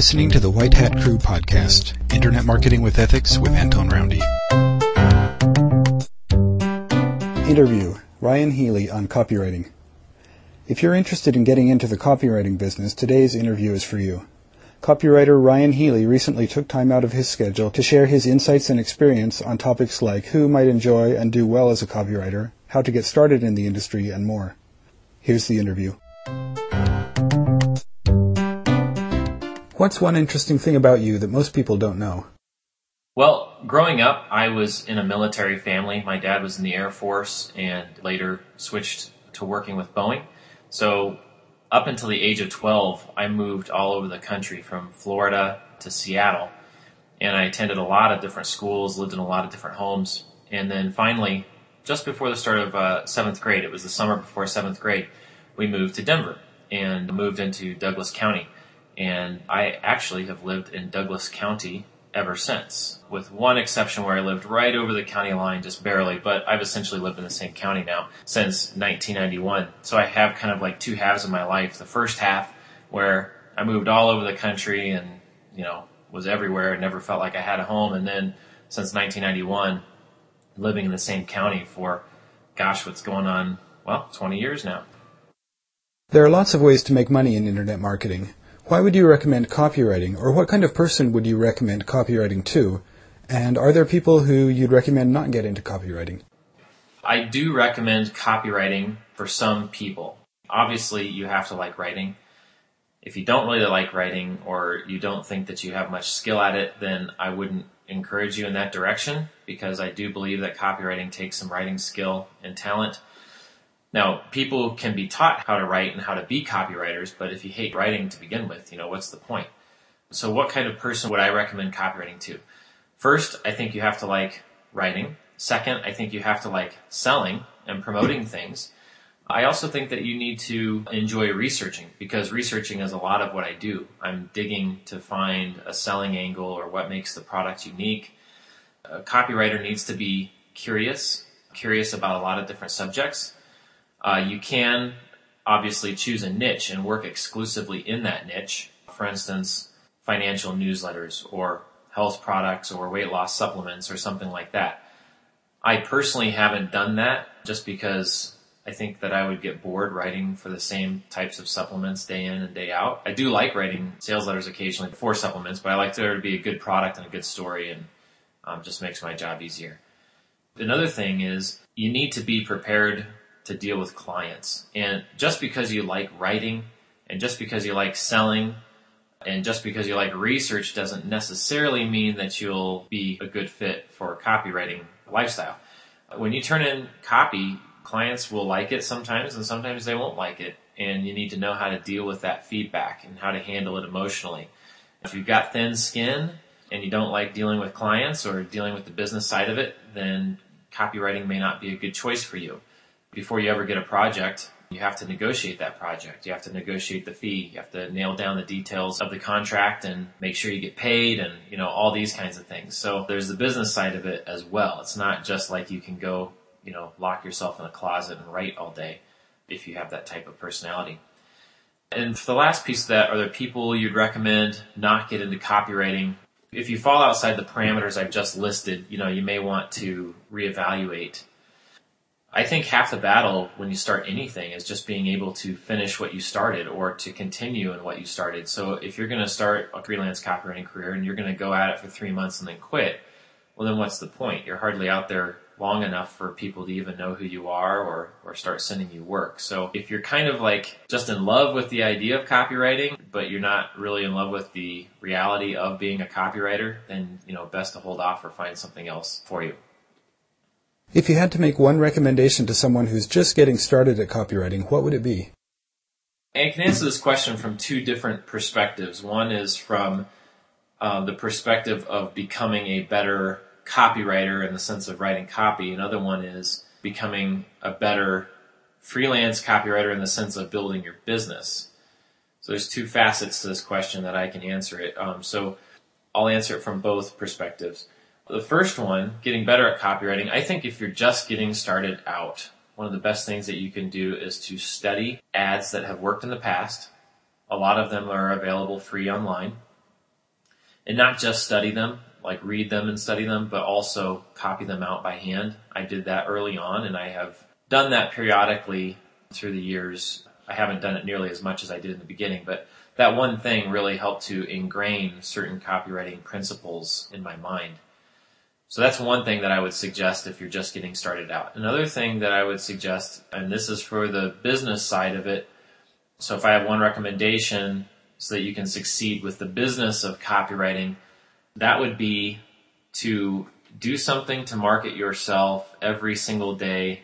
listening to the White Hat Crew podcast, Internet Marketing with Ethics with Antone Roundy. Interview Ryan Healy on copywriting. If you're interested in getting into the copywriting business, today's interview is for you. Copywriter Ryan Healy recently took time out of his schedule to share his insights and experience on topics like who might enjoy and do well as a copywriter, how to get started in the industry, and more. Here's the interview. What's one interesting thing about you that most people don't know? Well, growing up, I was in a military family. My dad was in the Air Force and later switched to working with Boeing. So up until the age of 12, I moved all over the country from Florida to Seattle. And I attended a lot of different schools, lived in a lot of different homes. And then finally, just before the start of uh, seventh grade, it was the summer before seventh grade, we moved to Denver and moved into Douglas County. And I actually have lived in Douglas County ever since, with one exception where I lived right over the county line, just barely, but I've essentially lived in the same county now since 1991. So I have kind of like two halves of my life. The first half where I moved all over the country and, you know, was everywhere and never felt like I had a home. And then since 1991, living in the same county for, gosh, what's going on? Well, 20 years now. There are lots of ways to make money in internet marketing. Why would you recommend copywriting, or what kind of person would you recommend copywriting to? And are there people who you'd recommend not get into copywriting? I do recommend copywriting for some people. Obviously, you have to like writing. If you don't really like writing or you don't think that you have much skill at it, then I wouldn't encourage you in that direction because I do believe that copywriting takes some writing skill and talent. Now, people can be taught how to write and how to be copywriters, but if you hate writing to begin with, you know, what's the point? So what kind of person would I recommend copywriting to? First, I think you have to like writing. Second, I think you have to like selling and promoting things. I also think that you need to enjoy researching because researching is a lot of what I do. I'm digging to find a selling angle or what makes the product unique. A copywriter needs to be curious, curious about a lot of different subjects uh, you can obviously choose a niche and work exclusively in that niche. For instance, financial newsletters or health products or weight loss supplements or something like that. I personally haven't done that just because I think that I would get bored writing for the same types of supplements day in and day out. I do like writing sales letters occasionally for supplements, but I like there to be a good product and a good story and um, just makes my job easier. Another thing is you need to be prepared to deal with clients. And just because you like writing and just because you like selling and just because you like research doesn't necessarily mean that you'll be a good fit for copywriting lifestyle. When you turn in copy, clients will like it sometimes and sometimes they won't like it. And you need to know how to deal with that feedback and how to handle it emotionally. If you've got thin skin and you don't like dealing with clients or dealing with the business side of it, then copywriting may not be a good choice for you before you ever get a project, you have to negotiate that project. You have to negotiate the fee. You have to nail down the details of the contract and make sure you get paid and, you know, all these kinds of things. So there's the business side of it as well. It's not just like you can go, you know, lock yourself in a closet and write all day if you have that type of personality. And the last piece of that, are there people you'd recommend not get into copywriting? If you fall outside the parameters I've just listed, you know, you may want to reevaluate I think half the battle when you start anything is just being able to finish what you started or to continue in what you started. So if you're going to start a freelance copywriting career and you're going to go at it for three months and then quit, well then what's the point? You're hardly out there long enough for people to even know who you are or, or start sending you work. So if you're kind of like just in love with the idea of copywriting, but you're not really in love with the reality of being a copywriter, then, you know, best to hold off or find something else for you. If you had to make one recommendation to someone who's just getting started at copywriting, what would it be? I can answer this question from two different perspectives. One is from uh, the perspective of becoming a better copywriter in the sense of writing copy. Another one is becoming a better freelance copywriter in the sense of building your business. So there's two facets to this question that I can answer it. Um, so I'll answer it from both perspectives. The first one, getting better at copywriting, I think if you're just getting started out, one of the best things that you can do is to study ads that have worked in the past. A lot of them are available free online. and not just study them, like read them and study them, but also copy them out by hand. I did that early on and I have done that periodically through the years. I haven't done it nearly as much as I did in the beginning, but that one thing really helped to ingrain certain copywriting principles in my mind. So that's one thing that I would suggest if you're just getting started out. Another thing that I would suggest, and this is for the business side of it. So if I have one recommendation so that you can succeed with the business of copywriting, that would be to do something to market yourself every single day,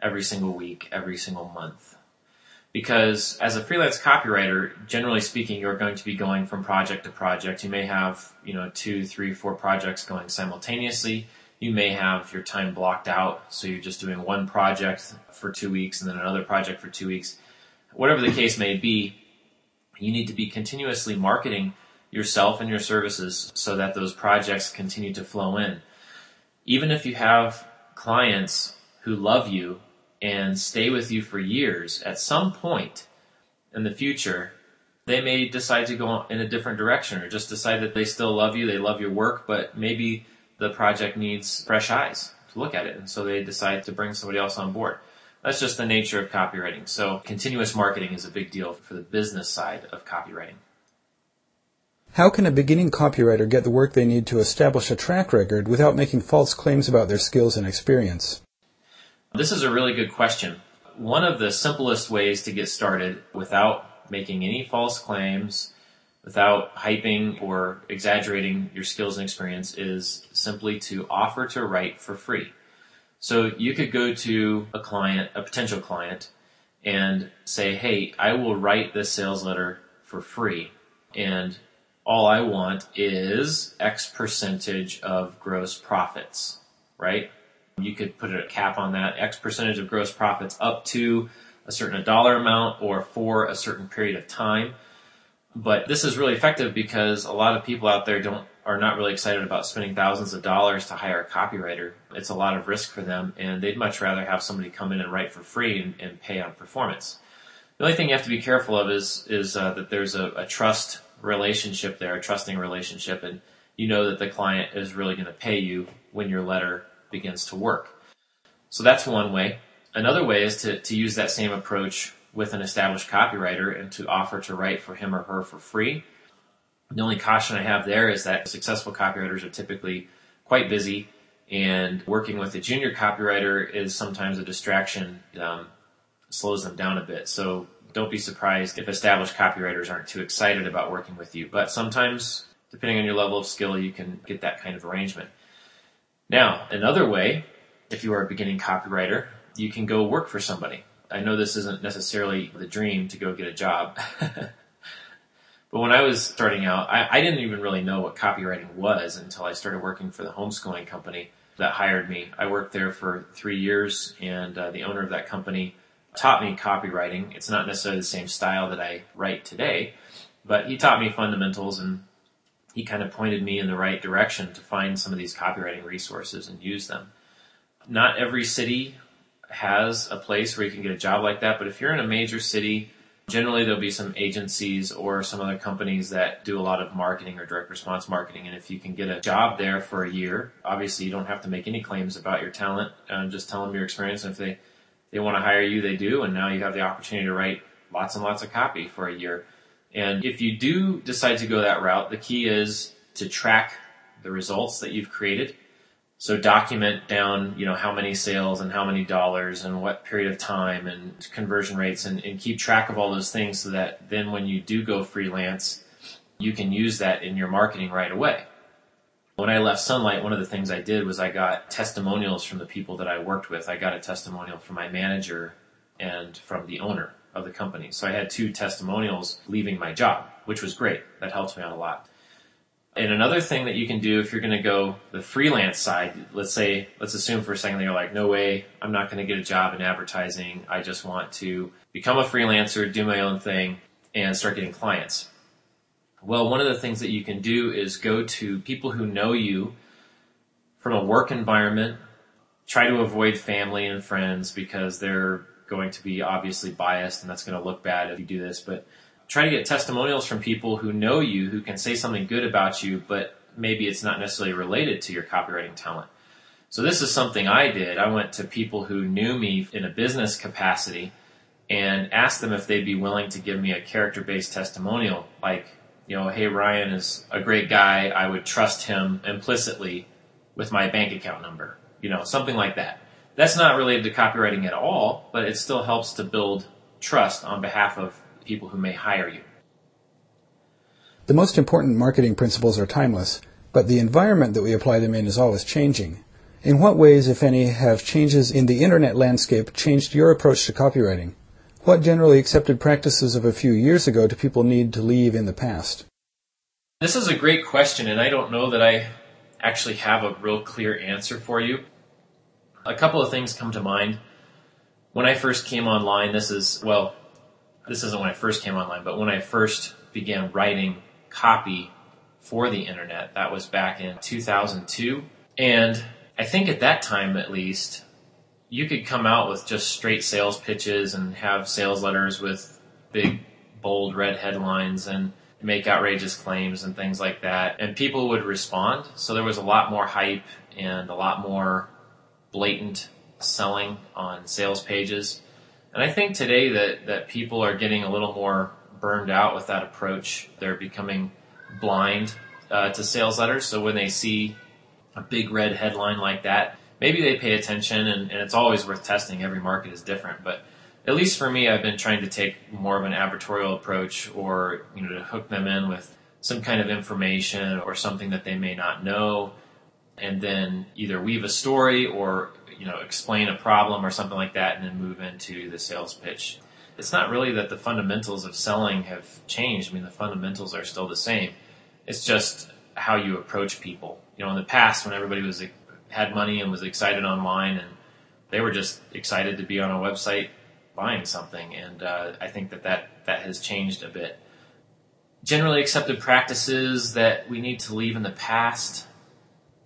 every single week, every single month because as a freelance copywriter, generally speaking, you're going to be going from project to project. You may have, you know, two, three, four projects going simultaneously. You may have your time blocked out, so you're just doing one project for two weeks and then another project for two weeks. Whatever the case may be, you need to be continuously marketing yourself and your services so that those projects continue to flow in. Even if you have clients who love you and stay with you for years, at some point in the future, they may decide to go in a different direction or just decide that they still love you, they love your work, but maybe the project needs fresh eyes to look at it. And so they decide to bring somebody else on board. That's just the nature of copywriting. So continuous marketing is a big deal for the business side of copywriting. How can a beginning copywriter get the work they need to establish a track record without making false claims about their skills and experience? This is a really good question. One of the simplest ways to get started without making any false claims, without hyping or exaggerating your skills and experience is simply to offer to write for free. So you could go to a client, a potential client, and say, hey, I will write this sales letter for free. And all I want is X percentage of gross profits, right? You could put a cap on that, X percentage of gross profits up to a certain dollar amount or for a certain period of time. But this is really effective because a lot of people out there don't are not really excited about spending thousands of dollars to hire a copywriter. It's a lot of risk for them and they'd much rather have somebody come in and write for free and, and pay on performance. The only thing you have to be careful of is is uh, that there's a, a trust relationship there, a trusting relationship, and you know that the client is really going to pay you when your letter begins to work. So that's one way. Another way is to, to use that same approach with an established copywriter and to offer to write for him or her for free. The only caution I have there is that successful copywriters are typically quite busy and working with a junior copywriter is sometimes a distraction, um, slows them down a bit. So don't be surprised if established copywriters aren't too excited about working with you. But sometimes, depending on your level of skill, you can get that kind of arrangement. Now, another way, if you are a beginning copywriter, you can go work for somebody. I know this isn't necessarily the dream to go get a job. but when I was starting out, I, I, didn't even really know what copywriting was until I started working for the homeschooling company that hired me. I worked there for three years and uh, the owner of that company taught me copywriting. It's not necessarily the same style that I write today, but he taught me fundamentals and he kind of pointed me in the right direction to find some of these copywriting resources and use them. Not every city has a place where you can get a job like that, but if you're in a major city, generally there'll be some agencies or some other companies that do a lot of marketing or direct response marketing. And if you can get a job there for a year, obviously you don't have to make any claims about your talent. Uh, just tell them your experience. And if they, they want to hire you, they do. And now you have the opportunity to write lots and lots of copy for a year. And if you do decide to go that route, the key is to track the results that you've created. So document down, you know, how many sales and how many dollars and what period of time and conversion rates and, and keep track of all those things so that then when you do go freelance, you can use that in your marketing right away. When I left Sunlight, one of the things I did was I got testimonials from the people that I worked with. I got a testimonial from my manager and from the owner of the company. So I had two testimonials leaving my job, which was great. That helped me out a lot. And another thing that you can do if you're going to go the freelance side, let's say, let's assume for a second that you're like, no way, I'm not going to get a job in advertising. I just want to become a freelancer, do my own thing, and start getting clients. Well, one of the things that you can do is go to people who know you from a work environment. Try to avoid family and friends because they're going to be obviously biased and that's going to look bad if you do this, but try to get testimonials from people who know you, who can say something good about you, but maybe it's not necessarily related to your copywriting talent. So this is something I did. I went to people who knew me in a business capacity and asked them if they'd be willing to give me a character-based testimonial, like, you know, hey, Ryan is a great guy. I would trust him implicitly with my bank account number, you know, something like that. That's not related to copywriting at all, but it still helps to build trust on behalf of people who may hire you. The most important marketing principles are timeless, but the environment that we apply them in is always changing. In what ways, if any, have changes in the internet landscape changed your approach to copywriting? What generally accepted practices of a few years ago do people need to leave in the past? This is a great question, and I don't know that I actually have a real clear answer for you. A couple of things come to mind. When I first came online, this is, well, this isn't when I first came online, but when I first began writing copy for the internet, that was back in 2002. And I think at that time at least, you could come out with just straight sales pitches and have sales letters with big, bold red headlines and make outrageous claims and things like that. And people would respond. So there was a lot more hype and a lot more blatant selling on sales pages. And I think today that, that people are getting a little more burned out with that approach. They're becoming blind uh, to sales letters. So when they see a big red headline like that, maybe they pay attention and, and it's always worth testing. Every market is different, but at least for me, I've been trying to take more of an advertorial approach or, you know, to hook them in with some kind of information or something that they may not know and then either weave a story or you know, explain a problem or something like that and then move into the sales pitch. It's not really that the fundamentals of selling have changed. I mean, the fundamentals are still the same. It's just how you approach people. You know, in the past when everybody was had money and was excited online and they were just excited to be on a website buying something. And uh, I think that, that that has changed a bit. Generally accepted practices that we need to leave in the past.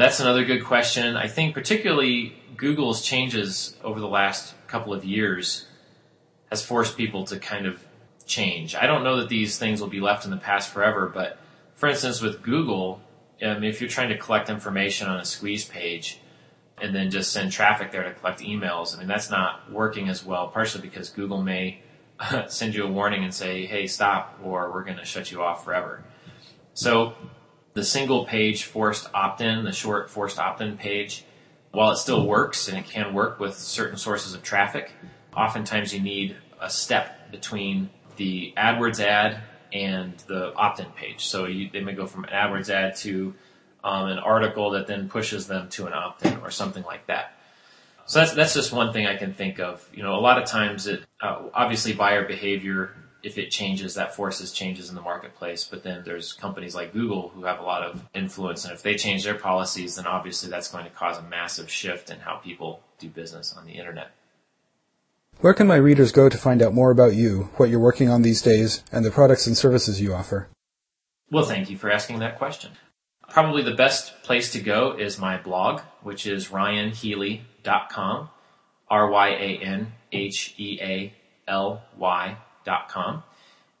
That's another good question. I think particularly Google's changes over the last couple of years has forced people to kind of change. I don't know that these things will be left in the past forever, but for instance, with Google, um, if you're trying to collect information on a squeeze page and then just send traffic there to collect emails, I mean, that's not working as well, partially because Google may send you a warning and say, hey, stop, or we're going to shut you off forever. So the single page forced opt-in, the short forced opt-in page, while it still works and it can work with certain sources of traffic, oftentimes you need a step between the AdWords ad and the opt-in page. So you, they may go from an AdWords ad to um, an article that then pushes them to an opt-in or something like that. So that's that's just one thing I can think of. You know, a lot of times it uh, obviously buyer behavior if it changes, that forces changes in the marketplace. But then there's companies like Google who have a lot of influence. And if they change their policies, then obviously that's going to cause a massive shift in how people do business on the internet. Where can my readers go to find out more about you, what you're working on these days, and the products and services you offer? Well, thank you for asking that question. Probably the best place to go is my blog, which is ryanhealy.com, R-Y-A-N-H-E-A-L-Y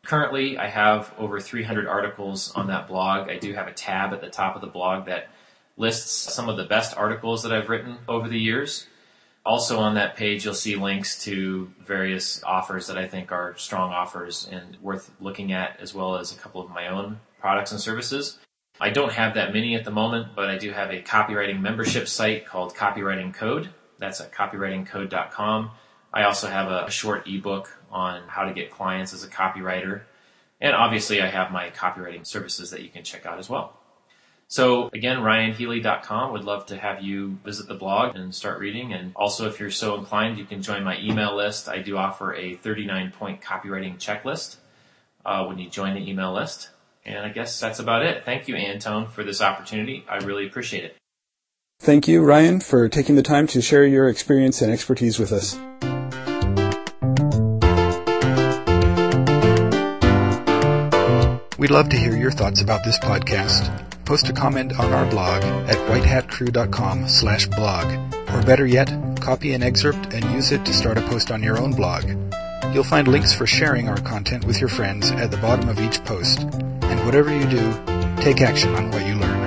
Currently, I have over 300 articles on that blog. I do have a tab at the top of the blog that lists some of the best articles that I've written over the years. Also on that page, you'll see links to various offers that I think are strong offers and worth looking at, as well as a couple of my own products and services. I don't have that many at the moment, but I do have a copywriting membership site called Copywriting Code. That's at copywritingcode.com. I also have a, a short ebook on how to get clients as a copywriter. And obviously I have my copywriting services that you can check out as well. So again, ryanhealy.com would love to have you visit the blog and start reading. And also if you're so inclined, you can join my email list. I do offer a 39 point copywriting checklist uh, when you join the email list. And I guess that's about it. Thank you, Antone, for this opportunity. I really appreciate it. Thank you, Ryan, for taking the time to share your experience and expertise with us. We'd love to hear your thoughts about this podcast. Post a comment on our blog at whitehatcrew.com slash blog. Or better yet, copy an excerpt and use it to start a post on your own blog. You'll find links for sharing our content with your friends at the bottom of each post. And whatever you do, take action on what you learn.